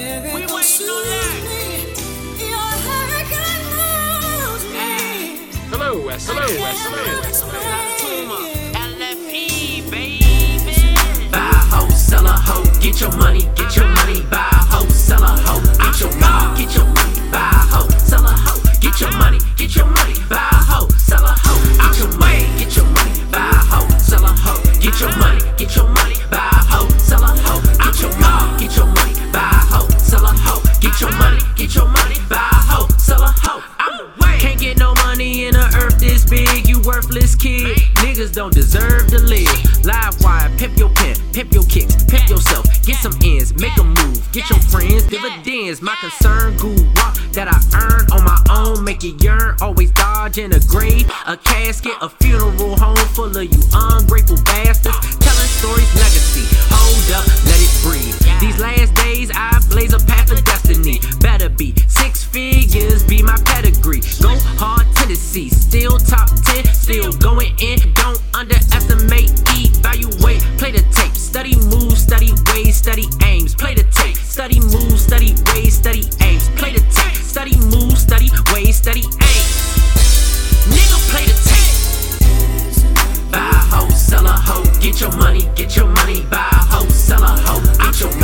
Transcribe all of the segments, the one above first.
Baby, We don't waiting on that. soothe me. Your hurricane moves me. Hello, uh, Wes. Hello, uh, Wes. Hello, Wes. LFE, baby. Buy a hoe, sell a hoe, get your money, get your money. Worthless kid. Niggas don't deserve to live. Live wire, pimp your pen, pimp your kicks, pimp yourself. Get some ends, make a move, get your friends dividends. My concern, good walk that I earn on my own, make it yearn. Always dodge in a grave, a casket, a funeral home full of you ungrateful bastards. Telling stories, legacy. Hold up, let it breathe. These top 10, still going in. Don't underestimate, evaluate, play the tape. Study moves, study ways, study aims. Play the tape. Study moves, study ways, study aims. Play the tape. Study moves, study ways, study aims. Nigga, play the tape. Buy a hoe, sell a hoe, get your money, get your money. Buy a hoe, sell a hoe, get your money,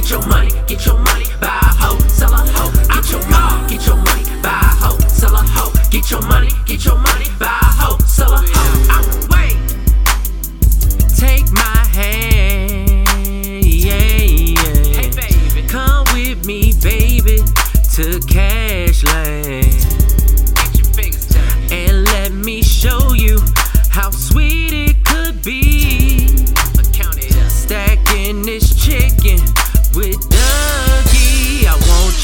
get your money, get your money. Buy a hoe, sell a hoe, get your money, get your money. Buy a hoe, sell a hoe, get your money, get your money. Buy a hoe, sell a hoe. I'm away. Take my hand, yeah, yeah. Hey, baby. Come with me, baby, to Cashland.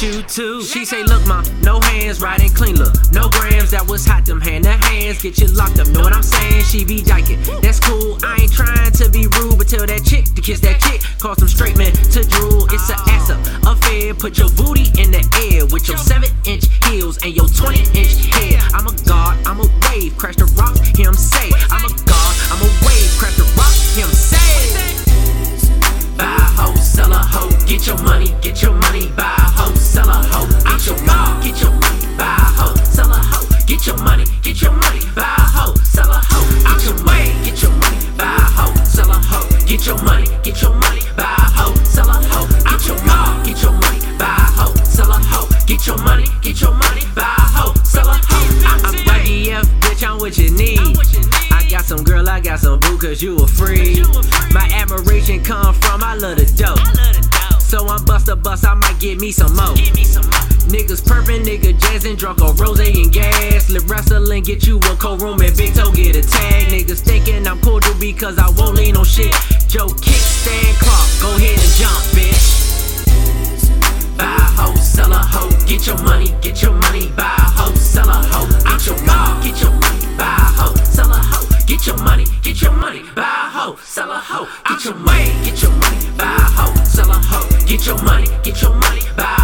You. She say, Look, ma, no hands, riding clean. Look, no grams, that was hot. Them hand to hands, get you locked up. Know what I'm saying? She be diking. That's cool. I ain't trying to be rude, but tell that chick to kiss that chick. Cause some straight men to drool. It's a ass up affair. Put your booty in the air with your 7 inch heels and your 20 inch hair. I'm a god, I'm a wave. Crash the rock, him say. I'm a god, I'm a wave. Crash the rock, him say. Buy a hoe, sell a hoe, get your money, get your money. Buy a hoe, get your money, get your money. Buy a hoe, sell a hoe, get your money, get your money. Buy a hoe, sell a hoe, get your money, get your money. Buy a hoe, sell a hoe, get your money, get your money. Buy a hoe, sell a hoe, get your money, get your money. Buy a hoe, sell a hoe, get your money, get your money. Buy a hoe, sell a hoe. I'm ready, F, bitch, I'm what you need. I got some girl, I got some boo, cause you a free. My admiration come from, I love the dope. So I'm bust a bust, I might get me some more. Niggas purpin', nigga jazzin', drunk on rose and gas. Lip wrestling, get you a cold room and big toe get a tag. Niggas thinking I'm cordial because I won't lean on shit. Joe kickstand Clark, go ahead and jump, bitch. Buy a hoe, sell a hoe, get your money, get your money. Buy a hoe, sell a hoe, get your money, get your money. Buy a hoe, sell a hoe, get your money, get your money. Buy a hoe, sell a hoe, get your money, get your money. Buy a hoe, sell a hoe, get your money, get your money. Buy